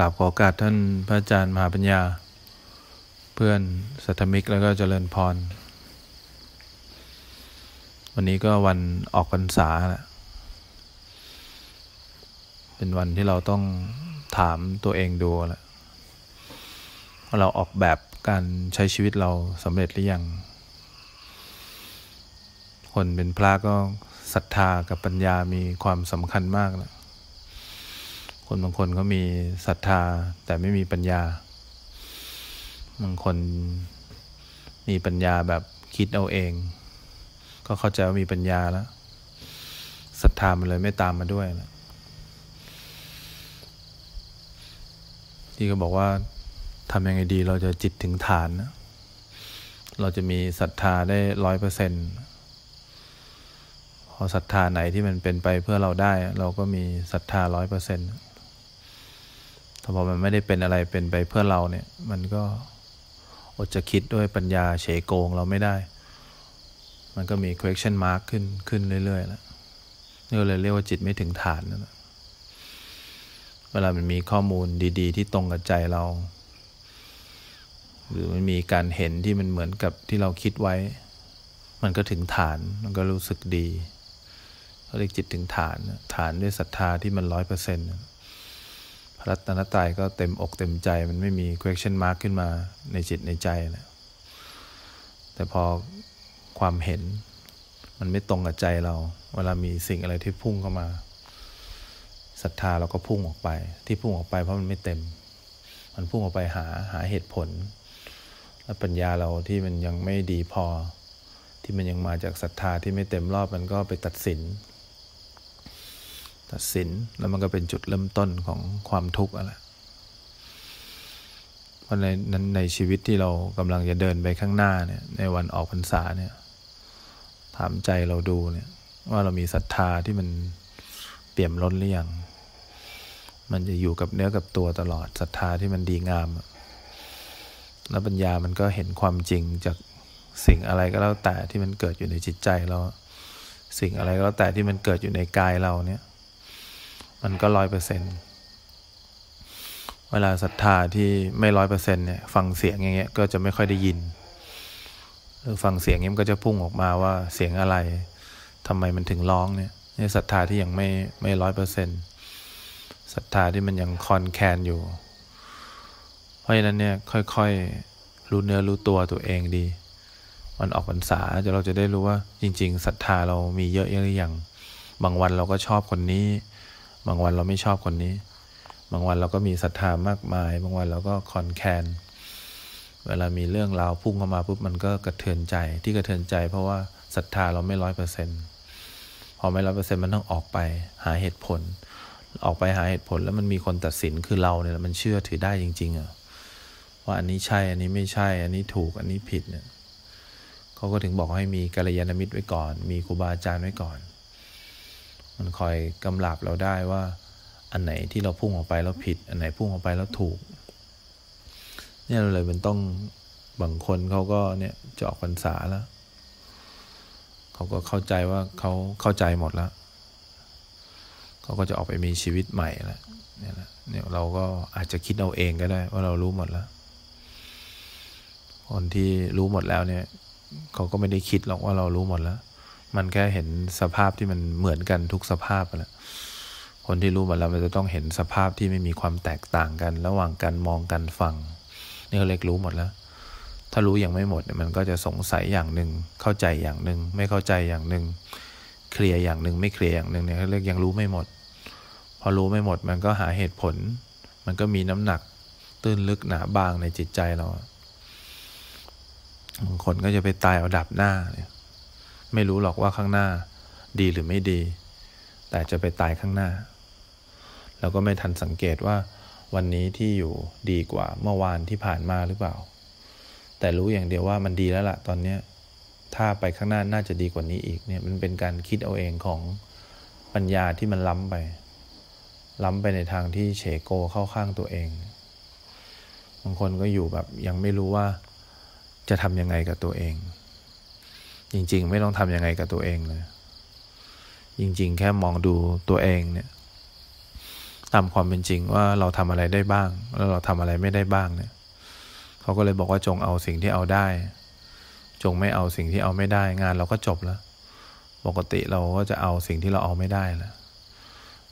ราบขอโอกาสท่านพระอาจารย์มหาปัญญา เพื่อนสัตมิกแล้วก็เจริญพร วันนี้ก็วันออกพรรษาแหละเป็นวันที่เราต้องถามตัวเองดูแหละว่าเราออกแบบการใช้ชีวิตเราสำเร็จหรือยัง คนเป็นพระก็ศรัทธากับปัญญามีความสำคัญมากนะ คนบางคนก็มีศรัทธา แต่ไม่มีปัญญา บางคนมีปัญญาแบบคิดเอาเอง ก็เข้าใจว่ามีปัญญาแล้วศรัทธามันเลยไม่ตามมาด้วยนะที่ก็บอกว่าทำยังไงดีเราจะจิตถึงฐานนะเราจะมีศรัทธาได้ร้อยเปอร์เซ็นต์พอศรัทธาไหนที่มันเป็นไปเพื่อเราได้ เราก็มีศรัทธาร้อยเปอร์เซ็นต์ พอมันไม่ได้เป็นอะไรเป็นไปเพื่อเราเนี่ย มันก็อดจะคิดด้วยปัญญาเฉยโกงเราไม่ได้ มันก็มี question mark ขึ้นขึ้นเรื่อยๆแล้วนี่เลยเรียกว่าจิตไม่ถึงฐานนะเวลามันมีข้อมูลดี ๆ ที่ตรงกับใจเรา หรือมันมีการเห็นที่มันเหมือนกับที่เราคิดไว้ มันก็ถึงฐาน มันก็รู้สึกดีเขาเรียกจิตถึงฐาน ฐานด้วยศรัทธาที่มันร้อยเปอร์เซ็นต์ พระรัตนตรัยก็เต็มอกเต็มใจ มันไม่มี question mark ขึ้นมาในจิตในใจนะแต่พอความเห็นมันไม่ตรงกับใจเรา เวลามีสิ่งอะไรที่พุ่งเข้ามาศรัทธาเราก็พุ่งออกไป ที่พุ่งออกไปเพราะมันไม่เต็ม มันพุ่งออกไปหาหาเหตุผล และปัญญาเราที่มันยังไม่ดีพอ ที่มันยังมาจากศรัทธาที่ไม่เต็มรอบมันก็ไปตัดสิน ตัดสินแล้วมันก็เป็นจุดเริ่มต้นของความทุกข์อะไรเพราะในนั้นในชีวิตที่เรากำลังจะเดินไปข้างหน้าเนี่ย ในวันออกพรรษาเนี่ย ถามใจเราดูเนี่ย ว่าเรามีศรัทธาที่มันเปี่ยมล้นหรือยังมันจะอยู่กับเนื้อกับตัวตลอดศรัทธาที่มันดีงาม แล้วปัญญามันก็เห็นความจริงจากสิ่งอะไรก็แล้วแต่ที่มันเกิดอยู่ในจิตใจเรา สิ่งอะไรก็แล้วแต่ที่มันเกิดอยู่ในกายเราเนี่ย มันก็ร้อยเปอร์เซ็นต์เวลาศรัทธาที่ไม่ร้อยเปอร์เซ็นต์เนี่ยฟังเสียงอย่างเงี้ยก็จะไม่ค่อยได้ยิน หรือฟังเสียงเงี้ยมันก็จะพุ่งออกมาว่าเสียงอะไรทำไมมันถึงร้องเนี่ยนี่ศรัทธาที่ยังไม่ไม่ร้อยเปอร์เซ็นต์ศรัทธาที่มันยังคอนแคนอยู่ เพราะฉะนั้นเนี่ยค่อยๆรู้เนื้อรู้ตัวตัวเองดีวันออกพรรษาจะเราจะได้รู้ว่าจริง ๆศรัทธาเรามีเยอะหรือยังบางวันเราก็ชอบคนนี้ บางวันเราไม่ชอบคนนี้ บางวันเราก็มีศรัทธามากมาย บางวันเราก็คอนแคน เวลามีเรื่องราวพุ่งเข้ามาปุ๊บมันก็กระเทือนใจที่กระเทือนใจ เพราะว่าศรัทธาเราไม่ร้อยเปอร์เซ็นต์พอไม่ร้อยเปอร์เซ็นต์มันต้องออกไปหาเหตุผล ออกไปหาเหตุผลแล้วมันมีคนตัดสินคือเราเนี่ยมันเชื่อถือได้จริง ๆอะว่าอันนี้ใช่อันนี้ไม่ใช่ อันนี้ถูกอันนี้ผิดเนี่ยเขาก็ถึงบอกให้มีกัลยาณมิตรไว้ก่อน มีครูบาอาจารย์ไว้ก่อน มันคอยกำลับเราได้ว่า อันไหนที่เราพุ่งออกไปแล้วผิด อันไหนพุ่งออกไปแล้วถูก เนี่ยเราเลยมันต้องบางคนเขาก็เนี่ยจะออกพรรษาแล้วเขาก็เข้าใจว่าเขาเข้าใจหมดแล้วเขาก็จะออกไปมีชีวิตใหม่แล้วเนี่ยละเนี่ยเราก็อาจจะคิดเอาเองก็ได้ ว่าเรารู้หมดแล้ว คนที่รู้หมดแล้วเนี่ยเขาก็ไม่ได้คิดหรอกว่าเรารู้หมดแล้ว มันแค่เห็นสภาพที่มันเหมือนกันทุกสภาพแหละคนที่รู้หมดแล้วมันจะต้องเห็นสภาพที่ไม่มีความแตกต่างกัน ระหว่างการมองกันฟังนี่เขาเรียกรู้หมดแล้ว ถ้ารู้ยังไม่หมดมันก็จะสงสัยอย่างหนึ่งเข้าใจอย่างหนึ่งไม่เข้าใจอย่างหนึ่งเคลียร์อย่างหนึ่งไม่เคลียร์อย่างหนึ่งเนี่ยเขาเรียกยังรู้ไม่หมด พอรู้ไม่หมดมันก็หาเหตุผล มันก็มีน้ำหนักตื้นลึกหนาบางในจิตใจเราบางคนก็จะไปตายเอาดับหน้าเนี่ย ไม่รู้หรอกว่าข้างหน้าดีหรือไม่ดี แต่จะไปตายข้างหน้า แล้วก็ไม่ทันสังเกตว่าวันนี้ที่อยู่ดีกว่าเมื่อวานที่ผ่านมาหรือเปล่า แต่รู้อย่างเดียวว่ามันดีแล้วล่ะ ตอนเนี้ยถ้าไปข้างหน้าน่าจะดีกว่านี้อีกเนี่ยมันเป็นการคิดเอาเองของปัญญาที่มันล้ำไป ล้ำไปในทางที่เฉโกเข้าข้างตัวเอง บางคนก็อยู่แบบยังไม่รู้ว่าจะทำยังไงกับตัวเอง จริง ๆ ไม่ต้องทำยังไงกับตัวเองเลย จริง ๆ แค่มองดูตัวเองเนี่ยตามความเป็นจริงว่าเราทำอะไรได้บ้าง แล้วเราทำอะไรไม่ได้บ้างเนี่ยเขาก็เลยบอกว่าจงเอาสิ่งที่เอาได้ จงไม่เอาสิ่งที่เอาไม่ได้ งานเราก็จบแล้ว ปกติเราก็จะเอาสิ่งที่เราเอาไม่ได้แล้ว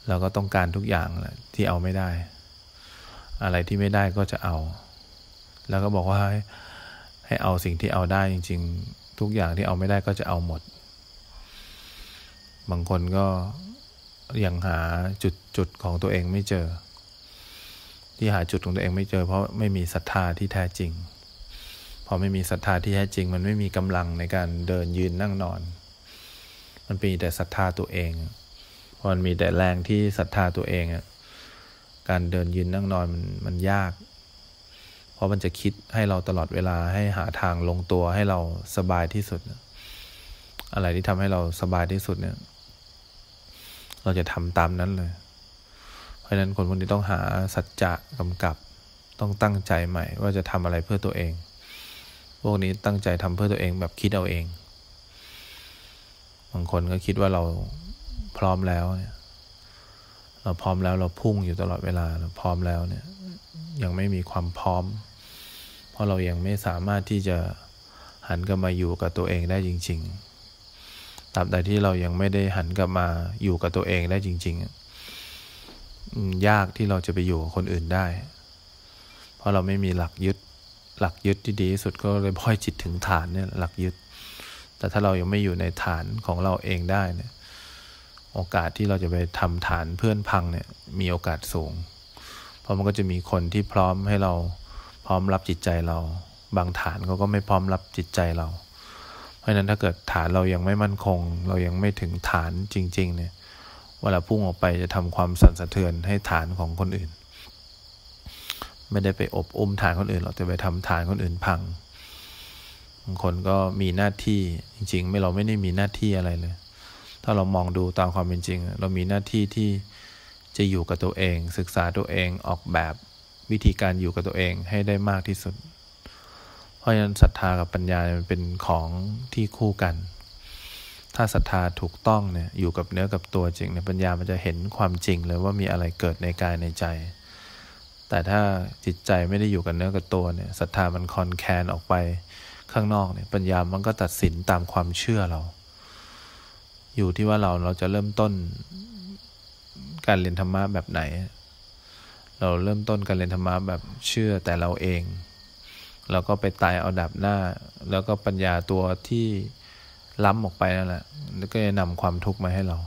เราก็ต้องการทุกอย่างแหละที่เอาไม่ได้ อะไรที่ไม่ได้ก็จะเอา แล้วก็บอกว่าให้ให้เอาสิ่งที่เอาได้จริง ๆ ทุกอย่างที่เอาไม่ได้ก็จะเอาหมด บางคนก็ยังหาจุดจุดของตัวเองไม่เจอ ที่หาจุดของตัวเองไม่เจอ เพราะไม่มีศรัทธาที่แท้จริง พอไม่มีศรัทธาที่แท้จริง มันไม่มีกำลังในการเดินยืนนั่งนอน มันมีแต่ศรัทธาตัวเองพอมันมีแต่แรงที่ศรัทธาตัวเองอะการเดินยืนนั่งนอนมันมันยาก เพราะมันจะคิดให้เราตลอดเวลาให้หาทางลงตัวให้เราสบายที่สุด อะไรที่ทำให้เราสบายที่สุดเนี่ย เราจะทำตามนั้นเลย เพราะฉะนั้นคนพวกนี้ต้องหาสัจจะกำกับ ต้องตั้งใจใหม่ ว่าจะทำอะไรเพื่อตัวเอง พวกนี้ตั้งใจทำเพื่อตัวเองแบบคิดเอาเอง บางคนก็คิดว่าเราพร้อมแล้วเนี่ย เราพร้อมแล้วเราพุ่งอยู่ตลอดเวลาเราพร้อมแล้วเนี่ย ยังไม่มีความพร้อม เพราะเรายังไม่สามารถที่จะหันกลับมาอยู่กับตัวเองได้จริง ๆตราบใดที่เรายังไม่ได้หันกลับมาอยู่กับตัวเองได้จริง ๆ ยากที่เราจะไปอยู่กับคนอื่นได้ เพราะเราไม่มีหลักยึด หลักยึดที่ดีที่สุดก็เลยพ่อยจิตถึงฐานเนี่ยหลักยึด แต่ถ้าเรายังไม่อยู่ในฐานของเราเองได้เนี่ย โอกาสที่เราจะไปทำฐานเพื่อนพังเนี่ยมีโอกาสสูง เพราะมันก็จะมีคนที่พร้อมให้เราพร้อมรับจิตใจเรา บางฐานเขาก็ไม่พร้อมรับจิตใจเรา เพราะฉะนั้นถ้าเกิดฐานเรายังไม่มั่นคง เรายังไม่ถึงฐานจริง ๆ เนี่ยเวลาพุ่งออกไปจะทำความสั่นสะเทือนให้ฐานของคนอื่น ไม่ได้ไปอบอุ้มฐานคนอื่นหรอกแต่ไปทำฐานคนอื่นพังบางคนก็มีหน้าที่จริง ๆ ไม่เราไม่ได้มีหน้าที่อะไรเลย ถ้าเรามองดูตามความเป็นจริง เรามีหน้าที่ที่จะอยู่กับตัวเอง ศึกษาตัวเองออกแบบวิธีการอยู่กับตัวเองให้ได้มากที่สุด เพราะฉะนั้นศรัทธากับปัญญามันเป็นของที่คู่กัน ถ้าศรัทธาถูกต้องเนี่ยอยู่กับเนื้อกับตัวจริงในปัญญามันจะเห็นความจริงเลยว่ามีอะไรเกิดในกายในใจ แต่ถ้าจิตใจไม่ได้อยู่กับเนื้อกับตัวเนี่ยศรัทธามันคอนแคนออกไปข้างนอกเนี่ยปัญญามันก็ตัดสินตามความเชื่อเรา อยู่ที่ว่าเราเราจะเริ่มต้นการเรียนธรรมะแบบไหน เราเริ่มต้นการเรียนธรรมะแบบเชื่อแต่เราเอง เราก็ไปตายเอาดับหน้า แล้วก็ปัญญาตัวที่ล้ำออกไปนั่นแหละก็จะนำความทุกข์มาให้เรา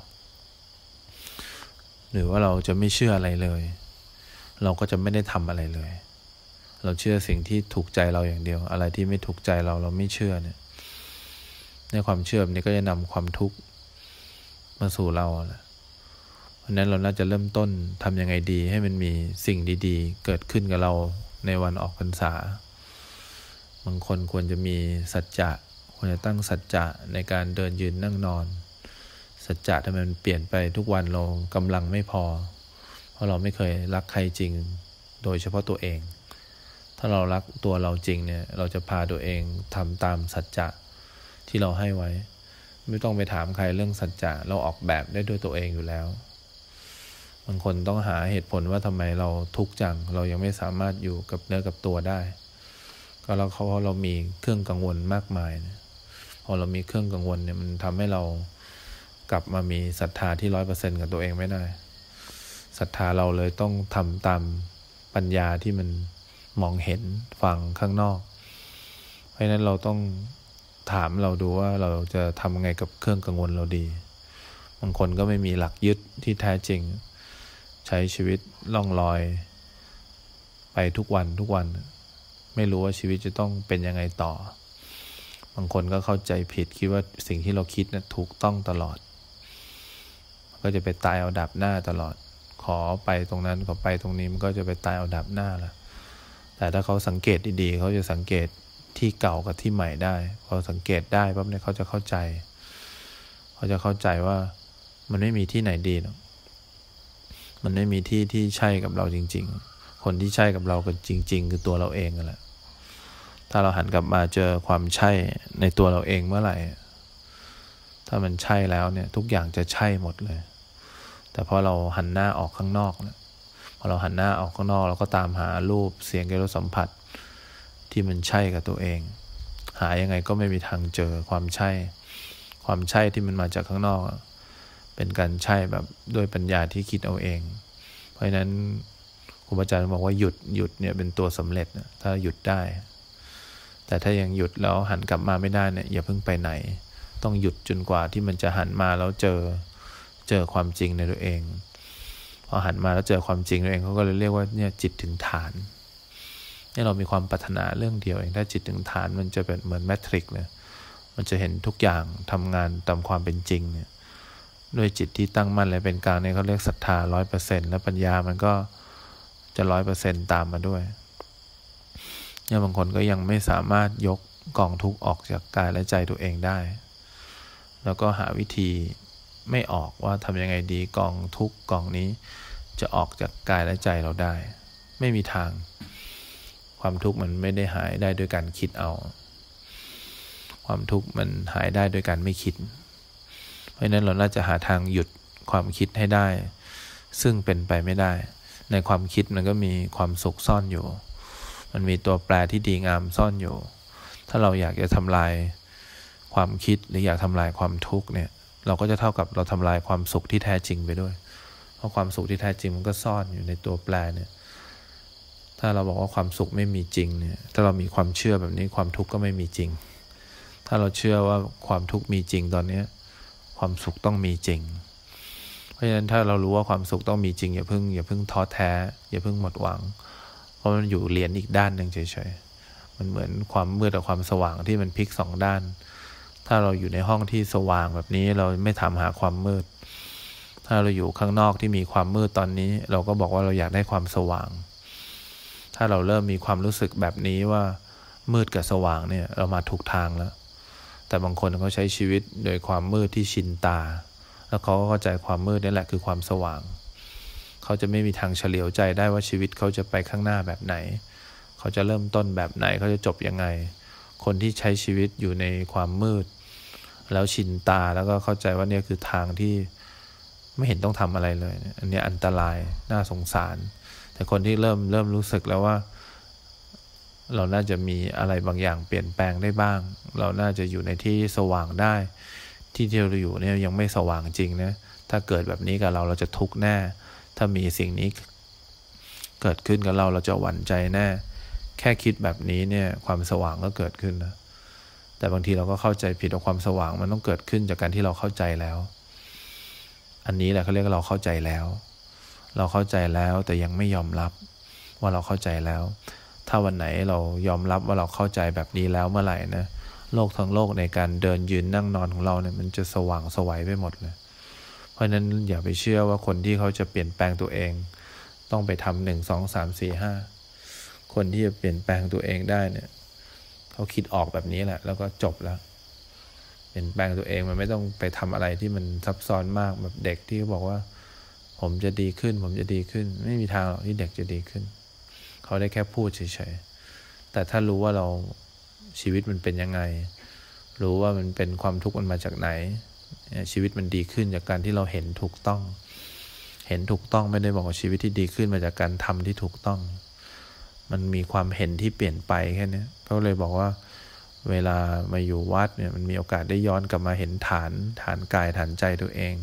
หรือว่าเราจะไม่เชื่ออะไรเลย เราก็จะไม่ได้ทำอะไรเลย เราเชื่อสิ่งที่ถูกใจเราอย่างเดียว อะไรที่ไม่ถูกใจเราเราไม่เชื่อเนี่ยในความเชื่อนี้ก็จะนำความทุกข์ มาสู่เราแหละเพราะนั้นเราน่าจะเริ่มต้นทำยังไงดี ให้มันมีสิ่งดีๆ เกิดขึ้นกับเราในวันออกพรรษา บางคนควรจะมีสัจจะควรจะตั้งสัจจะในการเดินยืนนั่งนอน สัจจะทำไมมันเปลี่ยนไปทุกวันเรากำลังไม่พอ เพราะเราไม่เคยรักใครจริง โดยเฉพาะตัวเอง ถ้าเรารักตัวเราจริงเนี่ยเราจะพาตัวเองทำตามสัจจะที่เราให้ไว้ ไม่ต้องไปถามใครเรื่องสัจจะเราออกแบบได้ด้วยตัวเองอยู่แล้ว บางคนต้องหาเหตุผลว่าทำไมเราทุกข์จัง เรายังไม่สามารถอยู่กับเนื้อกับตัวได้ ก็เราเขาเพราะเรามีเครื่องกังวลมากมายนะพอเรามีเครื่องกังวลเนี่ยมันทำให้เรากลับมามีศรัทธาที่ร้อยเปอร์เซ็นกับตัวเองไม่ได้ศรัทธาเราเลยต้องทำตามปัญญาที่มันมองเห็นฟังข้างนอก เพราะนั้นเราต้อง ถามเราดูว่าเราจะทำไงกับเครื่องกังวลเราดี บางคนก็ไม่มีหลักยึดที่แท้จริง ใช้ชีวิตล่องลอย ไปทุกวันทุกวัน ไม่รู้ว่าชีวิตจะต้องเป็นยังไงต่อ บางคนก็เข้าใจผิดคิดว่าสิ่งที่เราคิดนะ่ะถูกต้องตลอด ก็จะไปตายเอาดับหน้าตลอด ขอไปตรงนั้นขอไปตรงนี้มันก็จะไปตายเอาดับหน้าละแต่ถ้าเขาสังเกตดีๆเขาจะสังเกต ที่เก่ากับที่ใหม่ได้พอสังเกตได้ปั๊บเนี่ยเขาจะเข้าใจ เขาจะเข้าใจว่ามันไม่มีที่ไหนดีหรอกมันไม่มีที่ที่ใช่กับเราจริง ๆ คนที่ใช่กับเรากันจริง ๆ คือตัวเราเองนั่นแหละ ถ้าเราหันกลับมาเจอความใช่ในตัวเราเองเมื่อไหร่ ถ้ามันใช่แล้วเนี่ยทุกอย่างจะใช่หมดเลย แต่พอเราหันหน้าออกข้างนอกเนี่ยพอเราหันหน้าออกข้างนอกเราก็ตามหารูปเสียงการสัมผัส ที่มันใช่กับตัวเอง หายังไงก็ไม่มีทางเจอความใช่ ความใช่ที่มันมาจากข้างนอก เป็นการใช่แบบด้วยปัญญาที่คิดเอาเอง เพราะฉะนั้นครูบาอาจารย์บอกว่าหยุดหยุดเนี่ยเป็นตัวสำเร็จนะถ้าหยุดได้ แต่ถ้ายังหยุดแล้วหันกลับมาไม่ได้เนี่ยอย่าเพิ่งไปไหน ต้องหยุดจนกว่าที่มันจะหันมาแล้วเจอเจอความจริงในตัวเองพอหันมาแล้วเจอความจริงตัวเองเขาก็เลยเรียกว่าเนี่ยจิตถึงฐาน นี่เรามีความปรารถนาเรื่องเดียวเองถ้าจิตถึงฐานมันจะเป็นเหมือนแมทริกเลยมันจะเห็นทุกอย่างทำงานตามความเป็นจริงเนี่ยด้วยจิตที่ตั้งมั่นและเป็นกลางเนี่ยเขาเรียกศรัทธาร้อยเปอร์เซ็นต์แล้วปัญญามันก็จะร้อยเปอร์เซ็นต์ตามมาด้วยเนี่ยบางคนก็ยังไม่สามารถยกกองทุกข์ออกจากกายและใจตัวเองได้ แล้วก็หาวิธีไม่ออกว่าทำยังไงดีกองทุกกองนี้ จะออกจากกายและใจเราได้ ไม่มีทาง ความทุกข์มันไม่ได้หายได้ด้วยการคิดเอา ความทุกข์มันหายได้ด้วยการไม่คิด เพราะนั้นเราน่าจะหาทางหยุดความคิดให้ได้ ซึ่งเป็นไปไม่ได้ ในความคิดมันก็มีความสุขซ่อนอยู่ มันมีตัวแปรที่ดีงามซ่อนอยู่ ถ้าเราอยากจะทำลายความคิดหรืออยากทำลายความทุกข์เนี่ย เราก็จะเท่ากับเราทำลายความสุขที่แท้จริงไปด้วย เพราะความสุขที่แท้จริงมันก็ซ่อนอยู่ในตัวแปรเนี่ย ถ้าเราบอกว่าความสุขไม่มีจริงเนี่ย ถ้าเรามีความเชื่อแบบนี้ความทุกข์ก็ไม่มีจริง ถ้าเราเชื่อว่าความทุกข์มีจริงตอนนี้ความสุขต้องมีจริง เพราะฉะนั้นถ้าเรารู้ว่าความสุขต้องมีจริงอย่าเพิ่งอย่าเพิ่งท้อแท้ อย่าเพิ่งหมดหวัง เพราะมันอยู่เหรียนอีกด้านหนึ่งเฉยๆ มันเหมือนความมืดกับความสว่างที่มันพลิกสองด้าน ถ้าเราอยู่ในห้องที่สว่างแบบนี้เราไม่ถามหาความมืด ถ้าเราอยู่ข้างนอกที่มีความมืดตอนนี้ เราก็บอกว่าเราอยากได้ความสว่าง ถ้าเราเริ่มมีความรู้สึกแบบนี้ว่ามืดกับสว่างเนี่ยเรามาถูกทางแล้ว แต่บางคนเขาใช้ชีวิตโดยความมืดที่ชินตา แล้วเขาก็เข้าใจความมืดนี่แหละคือความสว่าง เขาจะไม่มีทางเฉลียวใจได้ว่าชีวิตเขาจะไปข้างหน้าแบบไหน เขาจะเริ่มต้นแบบไหนเขาจะจบยังไง คนที่ใช้ชีวิตอยู่ในความมืด แล้วชินตาแล้วก็เข้าใจว่าเนี่ยคือทางที่ไม่เห็นต้องทำอะไรเลย อันนี้อันตรายน่าสงสาร แต่คนที่เริ่มเริ่มรู้สึกแล้วว่า เราน่าจะมีอะไรบางอย่างเปลี่ยนแปลงได้บ้าง เราน่าจะอยู่ในที่สว่างได้ ที่ที่เราอยู่เนี่ยยังไม่สว่างจริงนะถ้าเกิดแบบนี้กับเราเราจะทุกข์แน่ ถ้ามีสิ่งนี้เกิดขึ้นกับเราเราจะหวั่นใจแน่ แค่คิดแบบนี้เนี่ยความสว่างก็เกิดขึ้นนะแต่บางทีเราก็เข้าใจผิดว่าความสว่างมันต้องเกิดขึ้นจากการที่เราเข้าใจแล้ว อันนี้แหละเขาเรียกว่าเราเข้าใจแล้ว เราเข้าใจแล้วแต่ยังไม่ยอมรับว่าเราเข้าใจแล้ว ถ้าวันไหนเรายอมรับว่าเราเข้าใจแบบนี้แล้วเมื่อไหร่นะโลกทั้งโลกในการเดินยืนนั่งนอนของเราเนี่ยมันจะสว่างสวัยไปหมดเลย เพราะนั้นอย่าไปเชื่อว่าคนที่เขาจะเปลี่ยนแปลงตัวเอง ต้องไปทำหนึ่งสองสามสี่ห้าคนที่จะเปลี่ยนแปลงตัวเองได้เนี่ยเขาคิดออกแบบนี้แหละ แล้วก็จบแล้ว เปลี่ยนแปลงตัวเองมันไม่ต้องไปทำอะไรที่มันซับซ้อนมากแบบเด็กที่เขาบอกว่า ผมจะดีขึ้น ผมจะดีขึ้น ไม่มีทางหรอกที่เด็กจะดีขึ้น เขาได้แค่พูดเฉยๆ แต่ถ้ารู้ว่าเราชีวิตมันเป็นยังไง รู้ว่ามันเป็นความทุกข์มันมาจากไหน ชีวิตมันดีขึ้นจากการที่เราเห็นถูกต้อง เห็นถูกต้องไม่ได้บอกว่าชีวิตที่ดีขึ้นมาจากการทำที่ถูกต้อง มันมีความเห็นที่เปลี่ยนไปแค่นี้เขาเลยบอกว่าเวลามาอยู่วัดเนี่ยมันมีโอกาสได้ย้อนกลับมาเห็นฐานฐานกายฐานใจตัวเอง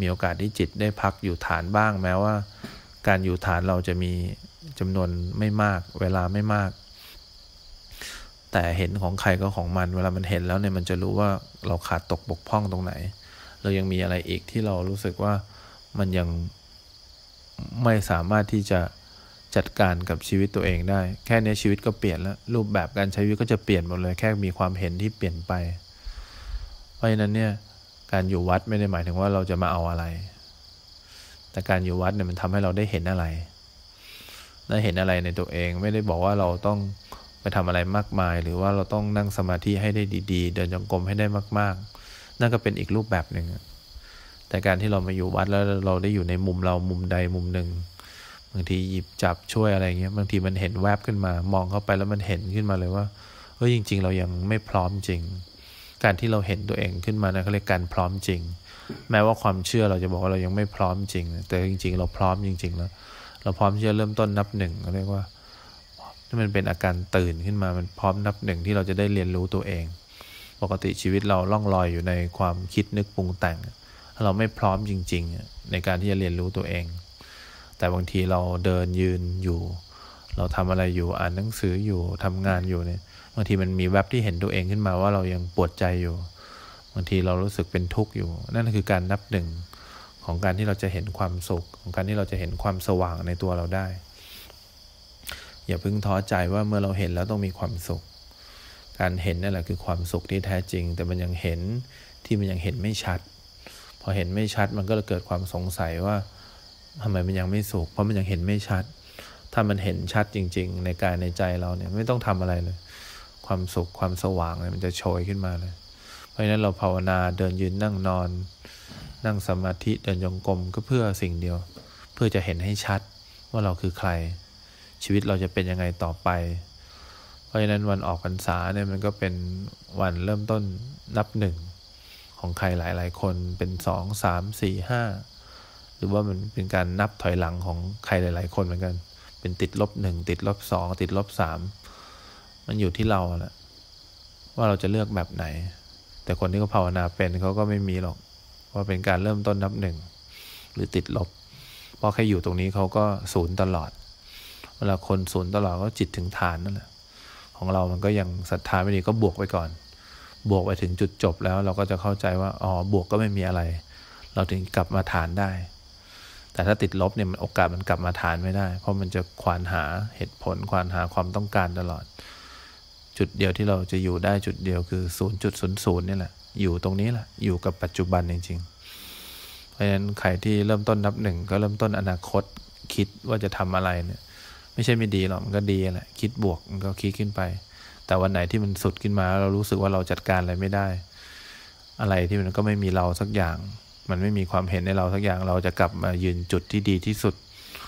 มีโอกาสที่จิตได้พักอยู่ฐานบ้างแม้ว่า การอยู่ฐานเราจะมีจำนวนไม่มาก เวลาไม่มาก แต่เห็นของใครก็ของมัน เวลามันเห็นแล้วเนี่ยมันจะรู้ว่าเราขาดตกบกพร่องตรงไหน เรายังมีอะไรอีกที่เรารู้สึกว่ามันยังไม่สามารถที่จะจัดการกับชีวิตตัวเองได้ แค่นี้ชีวิตก็เปลี่ยนแล้ว รูปแบบการใช้ชีวิตก็จะเปลี่ยนหมดเลย แค่มีความเห็นที่เปลี่ยนไป เพราะฉะนั้นเนี่ย การอยู่วัดไม่ได้หมายถึงว่าเราจะมาเอาอะไร แต่การอยู่วัดเนี่ยมันทำให้เราได้เห็นอะไรได้เห็นอะไรในตัวเอง ไม่ได้บอกว่าเราต้องไปทำอะไรมากมาย หรือว่าเราต้องนั่งสมาธิให้ได้ดีๆ เดินจงกรมให้ได้มาก ๆ นั่นก็เป็นอีกรูปแบบหนึ่งแต่การที่เรามาอยู่วัดแล้วเราได้อยู่ในมุมเรามุมใดมุมหนึ่งบางทีหยิบจับช่วยอะไรเงี้ยบางทีมันเห็นแวบขึ้นมา มองเข้าไปแล้วมันเห็นขึ้นมาเลยว่าเฮ้ยจริง ๆ เรายังไม่พร้อมจริง การที่เราเห็นตัวเองขึ้นมานะเขาเรียกการพร้อมจริง แม้ว่าความเชื่อเราจะบอกว่าเรายังไม่พร้อมจริง แต่จริง ๆ เราพร้อมจริง ๆ แล้ว เราพร้อมที่จะเริ่มต้นนับหนึ่งเรียกว่าที่มันเป็นอาการตื่นขึ้นมา มันพร้อมนับหนึ่งที่เราจะได้เรียนรู้ตัวเอง ปกติชีวิตเราล่องลอยอยู่ในความคิดนึกปรุงแต่ง เราไม่พร้อมจริง ๆ ในการที่จะเรียนรู้ตัวเอง แต่บางทีเราเดินยืนอยู่ เราทำอะไรอยู่อ่านหนังสืออยู่ทำงานอยู่เนี่ยบางทีมันมีแวบที่เห็นตัวเองขึ้นมาว่าเรายังปวดใจอยู่ บางทีเรารู้สึกเป็นทุกข์อยู่ นั่นคือการนับหนึ่งของการที่เราจะเห็นความสุข ของการที่เราจะเห็นความสว่างในตัวเราได้ อย่าเพิ่งท้อใจว่าเมื่อเราเห็นแล้วต้องมีความสุข การเห็นนั่นแหละคือความสุขที่แท้จริง แต่มันยังเห็นที่มันยังเห็นไม่ชัด พอเห็นไม่ชัดมันก็เกิดความสงสัยว่าทำไมมันยังไม่สุขเพราะมันยังเห็นไม่ชัด ถ้ามันเห็นชัดจริง ๆ ในกายในใจเราเนี่ยไม่ต้องทำอะไรเลย ความสุขความสว่างเนี่ยมันจะโชยขึ้นมาเลย เพราะฉะนั้นเราภาวนาเดินยืนนั่งนอน นั่งสมาธิเดินยงกลมก็เพื่อสิ่งเดียว เพื่อจะเห็นให้ชัดว่าเราคือใคร ชีวิตเราจะเป็นยังไงต่อไป เพราะฉะนั้นวันออกพรรษาเนี่ยมันก็เป็นวันเริ่มต้นนับหนึ่งของใครหลาย ๆ คนเป็นสองสามสี่ห้าหรือว่ามันเป็นการนับถอยหลังของใครหลาย ๆ คนเหมือนกัน เป็นติดลบหนึ่งติดลบสองติดลบสามมันอยู่ที่เราแหละว่าเราจะเลือกแบบไหน แต่คนที่เขาภาวนาเป็นเขาก็ไม่มีหรอก ว่าเป็นการเริ่มต้นนับหนึ่งหรือติดลบเพราะแค่อยู่ตรงนี้เขาก็ศูนย์ตลอด เวลาคนศูนย์ตลอดก็จิตถึงฐานนั่นแหละของเรามันก็ยังศรัทธาไม่ดีก็บวกไปก่อน บวกไปถึงจุดจบแล้วเราก็จะเข้าใจว่าอ๋อบวกก็ไม่มีอะไร เราถึงกลับมาฐานได้ แต่ถ้าติดลบเนี่ยมันโอกาสมันกลับมาฐานไม่ได้ เพราะมันจะควานหาเหตุผลควานหาความต้องการตลอด จุดเดียวที่เราจะอยู่ได้จุดเดียวคือศูนย์จุดศูนย์ศูนย์นี่แหละ อยู่ตรงนี้แหละ อยู่กับปัจจุบันจริง ๆ เพราะฉะนั้นใครที่เริ่มต้นนับหนึ่งก็เริ่มต้นอนาคตคิดว่าจะทำอะไรเนี่ย ไม่ใช่ไม่ดีหรอกมันก็ดีแหละคิดบวกมันก็คิดขึ้นไป แต่วันไหนที่มันสุดขึ้นมาเรารู้สึกว่าเราจัดการอะไรไม่ได้ อะไรที่มันก็ไม่มีเราสักอย่าง มันไม่มีความเห็นในเราสักอย่างเราจะกลับมายืนจุดที่ดีที่สุด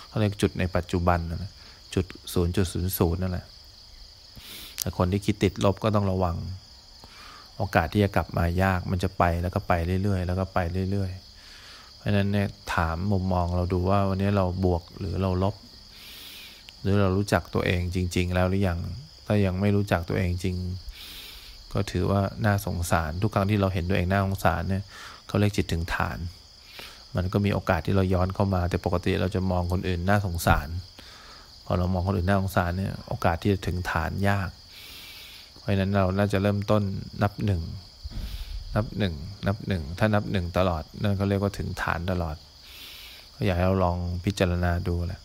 เขาเรียกจุดในปัจจุบันนะจุดศูนย์จุดศูนย์ศูนย์นั่นแหละแต่คนที่คิดติดลบก็ต้องระวัง โอกาสที่จะกลับมายากมันจะไปแล้วก็ไปเรื่อยๆ แล้วก็ไปเรื่อยๆ เพราะฉะนั้นเนี่ยถามมุมมองเราดูว่าวันนี้เราบวกหรือเราลบ หรือเรารู้จักตัวเองจริง ๆ แล้วหรือยังถ้ายังไม่รู้จักตัวเองจริง ก็ถือว่าน่าสงสารทุกครั้งที่เราเห็นตัวเองน่าสงสารเนี่ย เขาเรียกจิตถึงฐาน มันก็มีโอกาสที่เราย้อนเข้ามา แต่ปกติเราจะมองคนอื่นน่าสงสาร พอเรามองคนอื่นน่าสงสารเนี่ยโอกาสที่จะถึงฐานยาก เพราะฉะนั้นเราน่าจะเริ่มต้นนับหนึ่งนับหนึ่งนับหนึ่งถ้านับหนึ่งตลอดนั่นเขาเรียกว่าถึงฐานตลอด ก็อยากให้เราลองพิจารณาดูแหละ